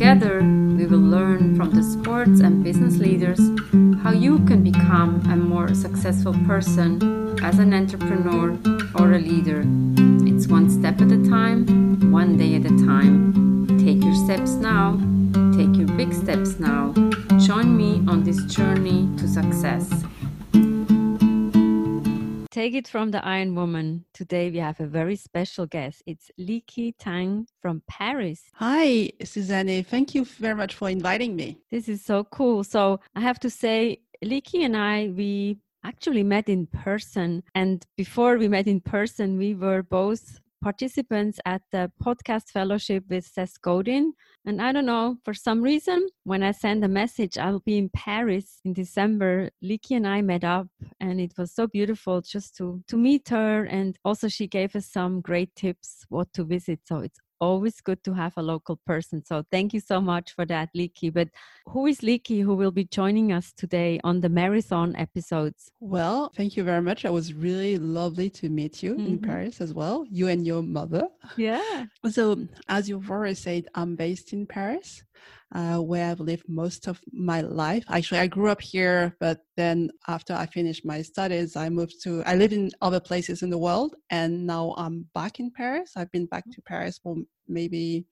Together, we will learn from the sports and business leaders how you can become a more successful person as an entrepreneur or a leader. It's one step at a time, one day at a time. Take your steps now, take your big steps now. Join me on this journey to success. Take it from the Iron Woman. Today we have a very special guest. It's Liki Tang from Paris. Hi, Susanne. Thank you very much for inviting me. This is so cool. So I have to say, Liki and I, we actually met in person. And before we met in person, we were both participants at the podcast fellowship with Seth Godin. And I don't know, for some reason, when I send a message, I'll be in Paris in December. Liki and I met up, and it was so beautiful just to to meet her. And also, she gave us some great tips what to visit. So it's always good to have a local person. So thank you so much for that, Liki. But who is Liki who will be joining us today on the marathon episodes? Well, thank you very much. It was really lovely to meet you mm-hmm. in Paris as well, you and your mother. Yeah. So, as you've already said, I'm based in Paris uh, where I've lived most of my life. Actually, I grew up here, but then after I finished my studies, I moved to, I live in other places in the world, and now I'm back in Paris. I've been back to Paris for maybe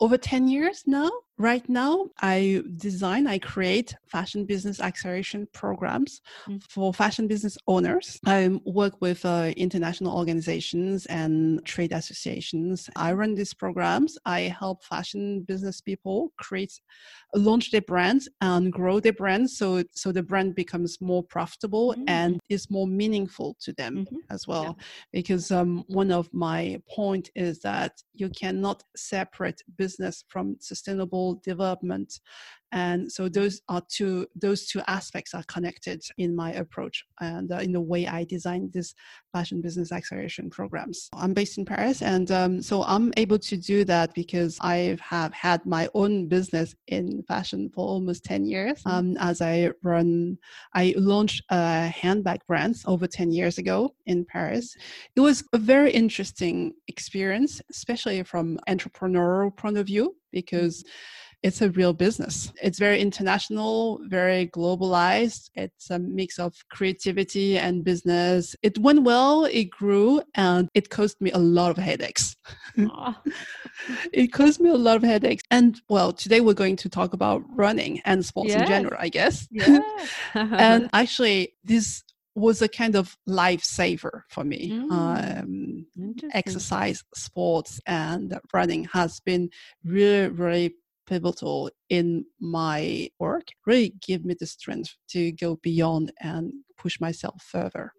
over 10 years now. Right now, I design, I create fashion business acceleration programs mm-hmm. for fashion business owners. I work with uh, international organizations and trade associations. I run these programs. I help fashion business people create, launch their brands and grow their brands so, so the brand becomes more profitable mm-hmm. and is more meaningful to them mm-hmm. as well. Yeah. Because um, one of my point is that you cannot separate business from sustainable development and so those are two those two aspects are connected in my approach and uh, in the way i design this fashion business acceleration programs. I'm based in paris and um, so i'm able to do that because i have had my own business in fashion for almost 10 years. Mm-hmm. um, as i run i launched a handbag brand over 10 years ago in paris. It was a very interesting experience especially from entrepreneurial point of view because it's a real business. It's very international, very globalized. It's a mix of creativity and business. It went well, it grew, and it caused me a lot of headaches. it caused me a lot of headaches. And well, today we're going to talk about running and sports yes. in general, I guess. Yeah. and actually, this was a kind of lifesaver for me. Mm, um, exercise, sports, and running has been really, really pivotal in my work really give me the strength to go beyond and push myself further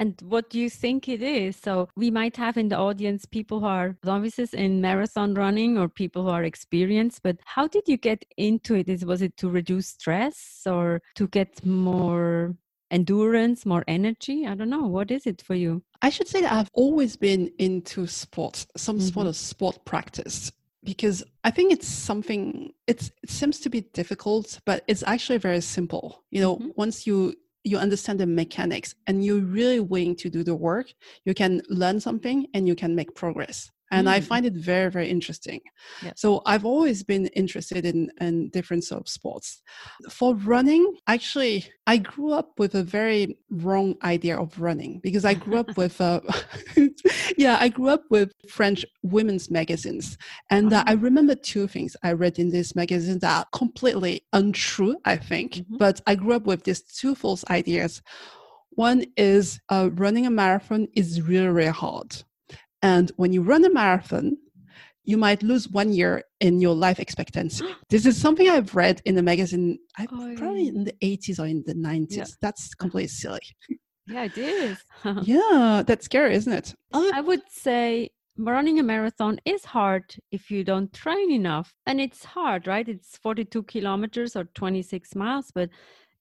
and what do you think it is? So we might have in the audience people who are novices in marathon running or people who are experienced, but how did you get into it? Is was it to reduce stress or to get more endurance, more energy? I don't know. What is it for you? I should say that I've always been into sports, some mm-hmm. sort of sport practice because I think it's something it's it seems to be difficult, but it's actually very simple. You know, mm-hmm. once you you understand the mechanics and you're really willing to do the work, you can learn something and you can make progress and mm. i find it very very interesting so i've always been interested in, in different sort of sports for running actually i grew up with a very wrong idea of running because i grew up with uh, yeah i grew up with french women's magazines and uh, i uh-huh. remember two things i read in these magazines that are completely untrue i think mm-hmm. but i grew up with these two false ideas one is uh, running a marathon is really really hard and when you run a marathon, you might lose one year in your life expectancy. this is something I've read in a magazine, I, oh, probably in the 80s or in the 90s. Yeah. That's completely silly. Yeah, it is. yeah, that's scary, isn't it? Uh, I would say running a marathon is hard if you don't train enough. And it's hard, right? It's 42 kilometers or 26 miles, but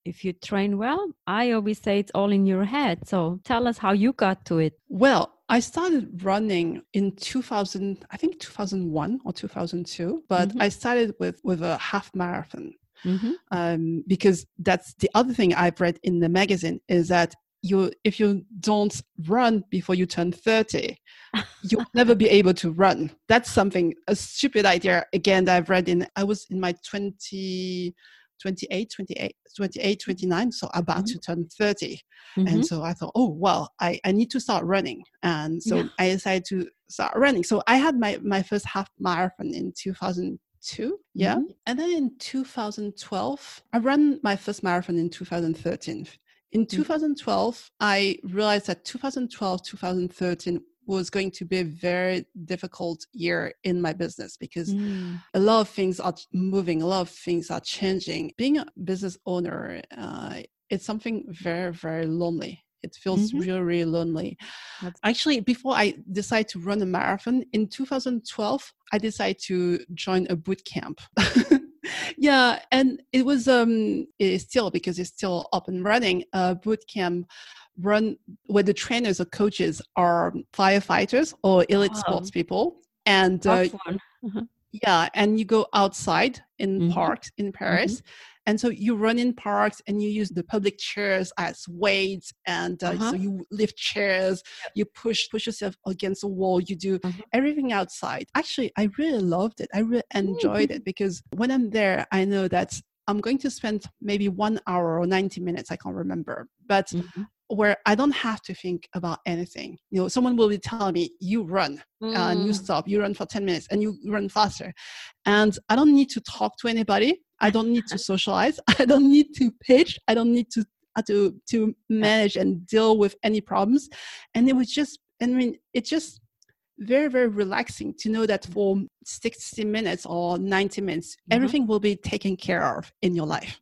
if you train well, I always say it's all in your head. So tell us how you got to it. Well, I started running in 2000, I think 2001 or 2002, but mm-hmm. I started with, with a half marathon. Mm-hmm. Um, because that's the other thing I've read in the magazine is that you if you don't run before you turn 30 you'll never be able to run that's something a stupid idea again that i've read in i was in my 20 28 28 28 29 so about mm-hmm. to turn 30 mm-hmm. and so i thought oh well i, I need to start running and so yeah. i decided to start running so i had my my first half marathon in 2002 yeah mm-hmm. and then in 2012 i ran my first marathon in 2013 in mm. 2012, I realized that 2012, 2013 was going to be a very difficult year in my business because mm. a lot of things are moving, a lot of things are changing. Being a business owner, uh, it's something very, very lonely. It feels mm-hmm. really, really lonely. That's- Actually, before I decided to run a marathon in 2012, I decided to join a boot camp. yeah, and it was um it is still because it's still up and running. Uh, boot camp run where the trainers or coaches are firefighters or elite wow. sports people, and uh, uh-huh. yeah, and you go outside in mm-hmm. parks in Paris. Mm-hmm. And so you run in parks and you use the public chairs as weights, and uh, uh-huh. so you lift chairs, you push push yourself against the wall, you do uh-huh. everything outside. Actually, I really loved it. I really enjoyed it because when I'm there, I know that I'm going to spend maybe one hour or 90 minutes, I can't remember, but mm-hmm. Where I don't have to think about anything. You know, someone will be telling me, you run mm. and you stop, you run for 10 minutes and you run faster. And I don't need to talk to anybody. I don't need to socialize. I don't need to pitch. I don't need to uh, to to manage and deal with any problems. And it was just, I mean, it just very very relaxing to know that for 60 minutes or 90 minutes mm-hmm. everything will be taken care of in your life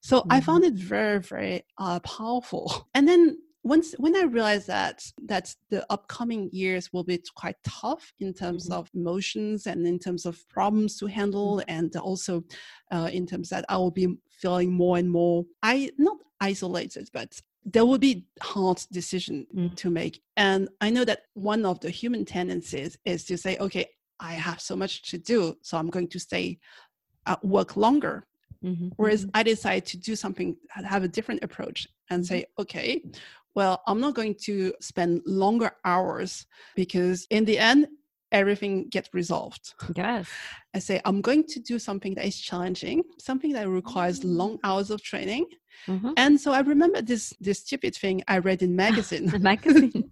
so mm-hmm. i found it very very uh, powerful and then once when I realized that that the upcoming years will be quite tough in terms mm-hmm. of emotions and in terms of problems to handle, mm-hmm. and also uh, in terms that I will be feeling more and more I not isolated, but there will be hard decision mm-hmm. to make. And I know that one of the human tendencies is to say, okay, I have so much to do, so I'm going to stay at work longer. Mm-hmm. Whereas mm-hmm. I decided to do something, have a different approach and say, okay, well, I'm not going to spend longer hours because in the end, everything gets resolved. Yes. I say, I'm going to do something that is challenging, something that requires long mm. hours of training. Mm-hmm. And so I remember this this stupid thing I read in magazine. magazine.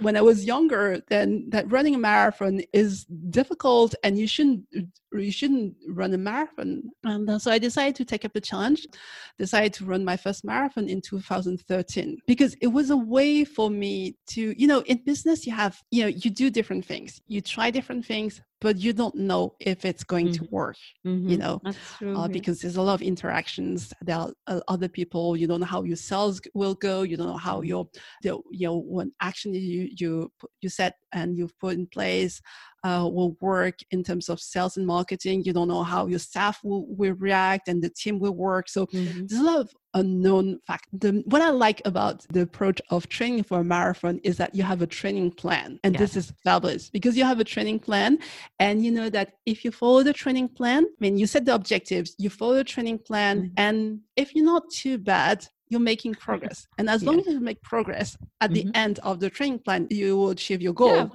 when I was younger, then that running a marathon is difficult and you shouldn't you shouldn't run a marathon. And uh, so I decided to take up the challenge, decided to run my first marathon in 2013 because it was a way for me to, you know, in business you have, you know, you do different things. You try different things, but you don't know if it's going mm-hmm. to work mm-hmm. you know true, uh, yeah. because there's a lot of interactions there are uh, other people you don't know how your sales will go you don't know how mm-hmm. your the, you know when action you you you set and you've put in place uh, will work in terms of sales and marketing. You don't know how your staff will, will react and the team will work. So mm-hmm. there's a lot of unknown fact. The, what I like about the approach of training for a marathon is that you have a training plan. And yeah. this is fabulous because you have a training plan and you know that if you follow the training plan, I mean, you set the objectives, you follow the training plan, mm-hmm. and if you're not too bad, you're making progress. And as yeah. long as you make progress at mm-hmm. the end of the training plan, you will achieve your goal. Yeah.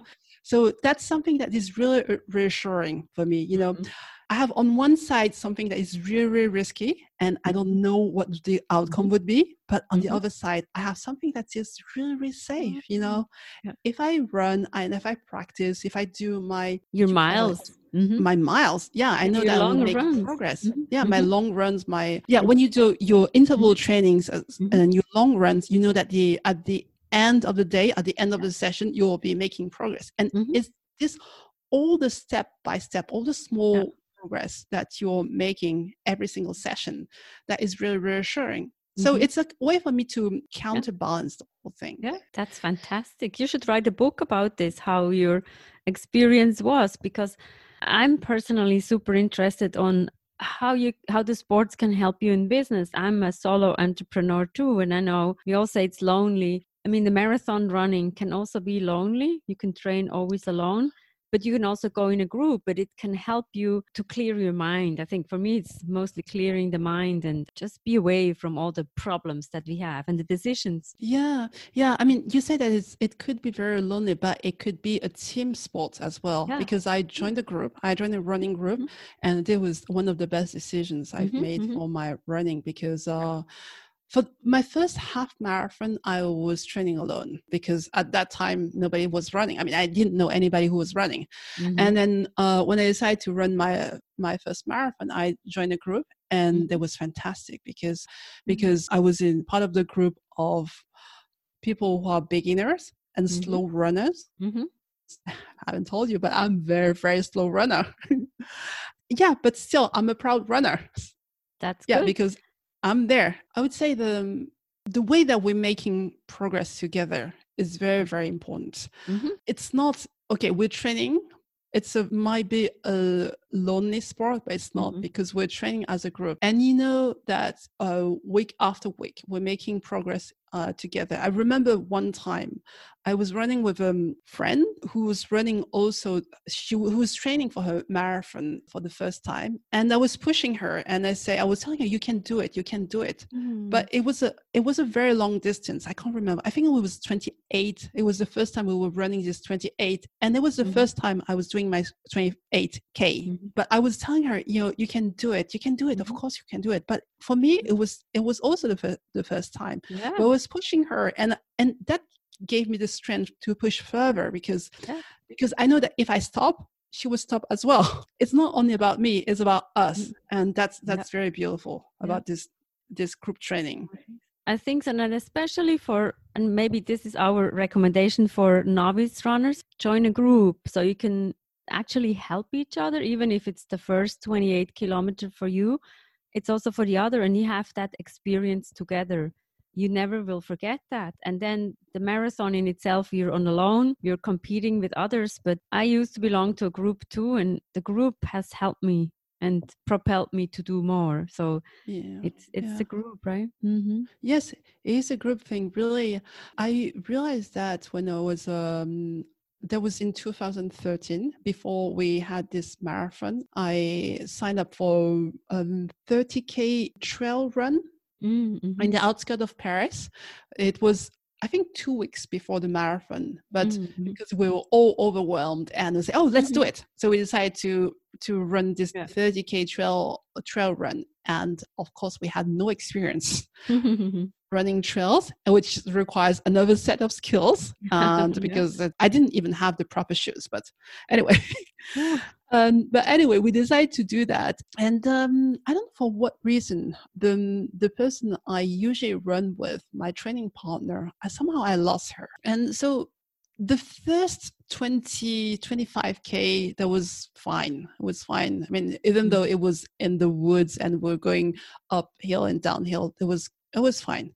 So that's something that is really reassuring for me. You know, mm-hmm. I have on one side something that is really, really risky and I don't know what the outcome mm-hmm. would be. But on mm-hmm. the other side, I have something that's just really, really safe. You know, yeah. if I run and if I practice, if I do my your miles, Mm-hmm. my miles yeah i know that will make runs. progress mm-hmm. yeah my mm-hmm. long runs my yeah when you do your interval mm-hmm. trainings mm-hmm. and your long runs you know that the at the end of the day, at the end of the session, you will be making progress. And mm-hmm. it's this all the step by step, all the small. Progress that you're making every single session that is really reassuring. So mm-hmm. it's a way for me to counterbalance yeah. the whole thing. Yeah, that's fantastic. You should write a book about this, how your experience was, because I'm personally super interested on how you how the sports can help you in business. I'm a solo entrepreneur too, and I know we all say it's lonely. I mean, the marathon running can also be lonely. You can train always alone but you can also go in a group but it can help you to clear your mind i think for me it's mostly clearing the mind and just be away from all the problems that we have and the decisions yeah yeah i mean you say that it's, it could be very lonely but it could be a team sport as well yeah. because i joined a group i joined a running group mm-hmm. and it was one of the best decisions i've mm-hmm, made mm-hmm. for my running because uh, for my first half marathon, I was training alone because at that time nobody was running. I mean, I didn't know anybody who was running. Mm-hmm. And then uh, when I decided to run my my first marathon, I joined a group, and mm-hmm. it was fantastic because mm-hmm. because I was in part of the group of people who are beginners and mm-hmm. slow runners. Mm-hmm. I haven't told you, but I'm very very slow runner. yeah, but still, I'm a proud runner. That's yeah good. because I'm there. I would say the the way that we're making progress together is very very important. Mm-hmm. It's not okay. We're training. It's a might be a lonely sport, but it's not mm-hmm. because we're training as a group. And you know that uh, week after week, we're making progress uh, together. I remember one time I was running with a friend who was running also, she who was training for her marathon for the first time. And I was pushing her and I say, I was telling her, you can do it, you can do it. Mm. But it was a, it was a very long distance. I can't remember. I think it was 28. It was the first time we were running this 28. And it was the mm. first time I was doing my 28K. Mm. But I was telling her, you know, you can do it. You can do it. Of mm-hmm. course you can do it. But for me, it was, it was also the, fir- the first time. Yeah. But I was pushing her and, and that gave me the strength to push further because yeah. because I know that if I stop, she would stop as well. It's not only about me; it's about us, mm. and that's that's yeah. very beautiful about yeah. this this group training. I think so, and especially for and maybe this is our recommendation for novice runners: join a group so you can actually help each other, even if it's the first 28 kilometer for you. It's also for the other, and you have that experience together you never will forget that. And then the marathon in itself, you're on alone, you're competing with others. But I used to belong to a group too, and the group has helped me and propelled me to do more. So yeah, it's it's yeah. a group, right? Mm-hmm. Yes, it is a group thing. Really, I realized that when I was um, that was in 2013 before we had this marathon i signed up for a um, 30k trail run mm-hmm. in the outskirts of Paris. It was I think two weeks before the marathon, but mm-hmm. because we were all overwhelmed and we said, "Oh, let's mm-hmm. do it!" So we decided to to run this yeah. 30k trail trail run, and of course, we had no experience running trails, which requires another set of skills. And because yeah. I didn't even have the proper shoes, but anyway. Um, but anyway, we decided to do that, and um, I don't know for what reason. The the person I usually run with, my training partner, I, somehow I lost her, and so the first 20 25k that was fine. It was fine. I mean even though it was in the woods and we're going uphill and downhill it was it was fine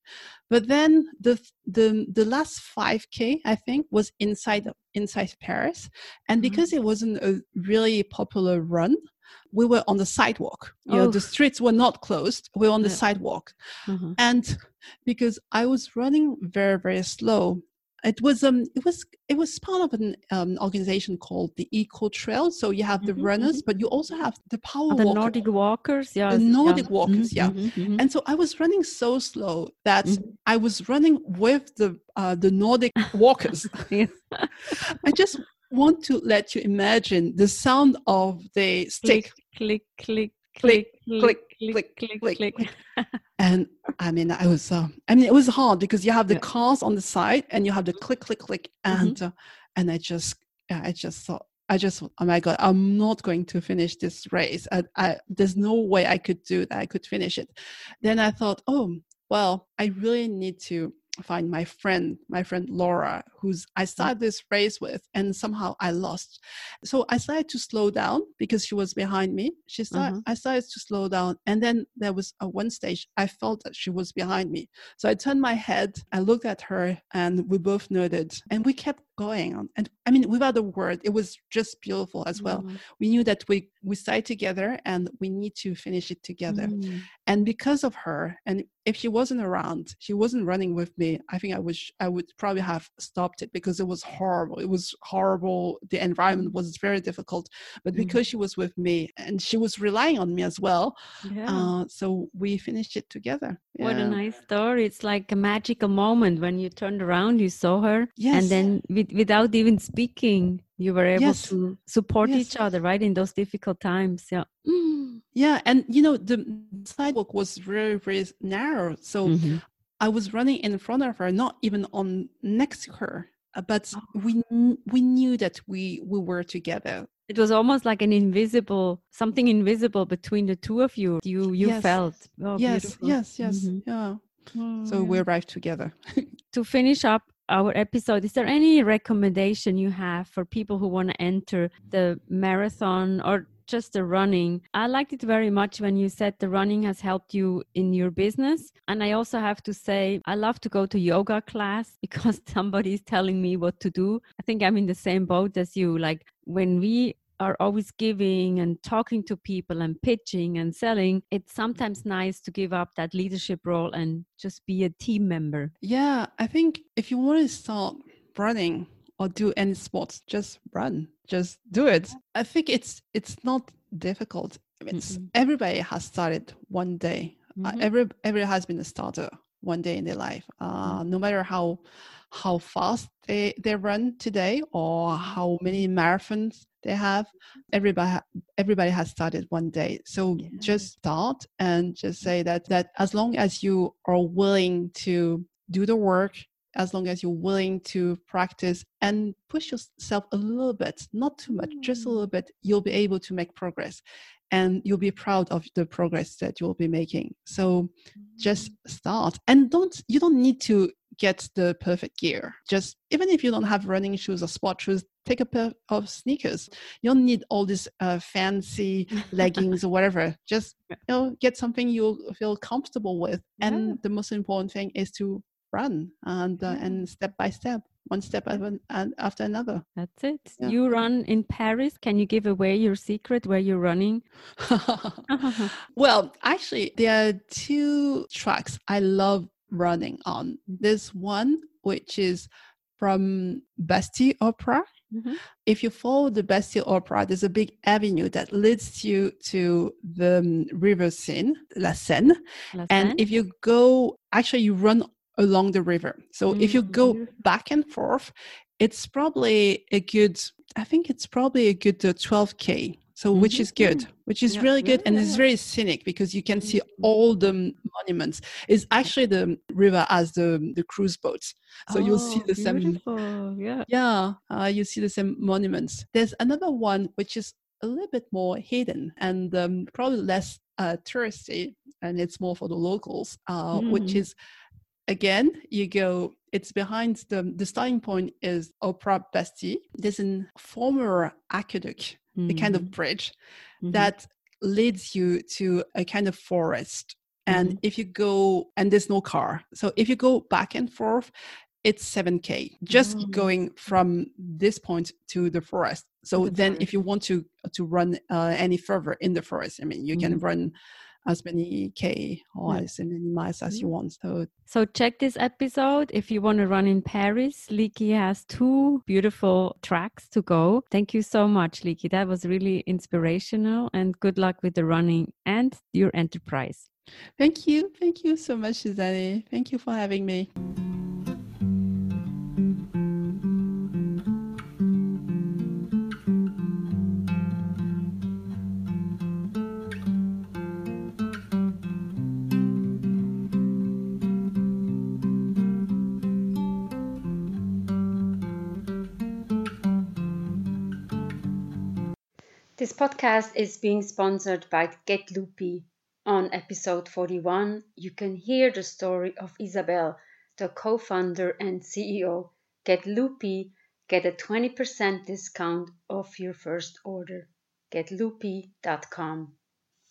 but then the the the last 5k i think was inside inside paris and mm-hmm. because it wasn't a really popular run we were on the sidewalk you oh. know the streets were not closed we were on the yeah. sidewalk mm-hmm. and because i was running very very slow it was um it was it was part of an um, organization called the Eco Trail. So you have the mm-hmm, runners, mm-hmm. but you also have the power oh, the walker, Nordic walkers, yeah, the Nordic yeah. walkers, mm-hmm, yeah. Mm-hmm, mm-hmm. And so I was running so slow that mm-hmm. I was running with the uh, the Nordic walkers. I just want to let you imagine the sound of the stick click click click click click click click, click. click. and I mean, I was, uh, I mean, it was hard because you have the yeah. cars on the side and you have the click, click, click, and mm-hmm. uh, and I just, I just thought, I just, oh my god, I'm not going to finish this race. I, I, there's no way I could do that. I could finish it. Then I thought, oh, well, I really need to find my friend, my friend Laura, who's I started this race with, and somehow I lost. So I started to slow down because she was behind me. She started, mm-hmm. I started to slow down, and then there was a one stage I felt that she was behind me. So I turned my head, I looked at her, and we both nodded, and we kept going on. And I mean, without a word, it was just beautiful as well. Mm. We knew that we we started together and we need to finish it together. Mm. And because of her, and if she wasn't around, she wasn't running with me. I think I was I would probably have stopped it because it was horrible. It was horrible. The environment was very difficult. But Mm. because she was with me and she was relying on me as well, Yeah. uh, so we finished it together. What a nice story. It's like a magical moment when you turned around, you saw her, Yes. and then with, without even speaking, you were able Yes. to support Yes. each other, right? In those difficult times. Yeah. Mm. Yeah, and you know the sidewalk was very very narrow, so Mhm. I was running in front of her, not even on next to her, uh, but Oh. we we knew that we we were together. It was almost like an invisible, something invisible between the two of you. You you Yes. felt. Oh, yes, beautiful. yes, yes, Mhm. yeah. Oh, So yeah. we arrived together. to finish up our episode, is there any recommendation you have for people who want to enter the marathon or just the running? I liked it very much when you said the running has helped you in your business. And I also have to say, I love to go to yoga class because somebody is telling me what to do. I think I'm in the same boat as you. Like when we are always giving and talking to people and pitching and selling, it's sometimes nice to give up that leadership role and just be a team member. Yeah, I think if you want to start running or do any sports, just run, just do it. I think it's it's not difficult. It's Mm-mm. everybody has started one day. Uh, Mhm. every everybody has been a starter one day in their life. Uh, no matter how how fast they they run today or how many marathons they have, everybody everybody has started one day. So Yeah. just start and just say that that as long as you are willing to do the work as long as you're willing to practice and push yourself a little bit, not too much, just a mm. little bit, you'll be able to make progress and you'll be proud of the progress that you'll be making. So just mm. start and don't, you don't need to get the perfect gear. Just even if you don't have running shoes or sport shoes, take a pair of sneakers. You don't need all these uh, fancy leggings or whatever. Just you know, get something you'll feel comfortable with. And Yeah. the most important thing is to run and uh, and step by step, one step after, after another. That's it. Yeah. You run in Paris. Can you give away your secret where you're running? well, actually, there are two tracks I love running on. There's one which is from Bastille Opera. Mhm. If you follow the Bastille Opera, there's a big avenue that leads you to the um, river Seine, La Seine. La And Seine? if you go, actually, you run along the river. So if you go back and forth, it's probably a good, I think it's probably a good uh, 12K. So, which is good, which is Yeah, really good. yeah, and it's very scenic because you can see Mhm. all the monuments. It's actually the river as the, the cruise boats. So you'll see Oh, the same. Yeah. yeah, uh, you see the same monuments. There's another one which is a little bit more hidden and um, probably less uh, touristy, and it's more for the locals, uh, which Mhm. is again you go. It's behind the the starting point is Opera Bastille. There's a former aqueduct, a kind of Mhm. bridge Mhm. that leads you to a kind of forest. And Mhm. if you go, and there's no car. So if you go back and forth, it's 7K just Oh. going from this point to the forest. So the then if you want to to run uh, any further in the forest, I mean, you can Mhm. run as many K or Yeah. as many miles as you want. So So check this episode if you want to run in Paris. Liki has two beautiful tracks to go. Thank you so much, Liki. That was really inspirational and good luck with the running and your enterprise. thank you. Thank you so much, Susanne. Thank you for having me. This podcast is being sponsored by Get Loopy. On episode 41, you can hear the story of Isabel, the co founder and CEO. Get Loopy, get a 20% discount off your first order. GetLoopy.com.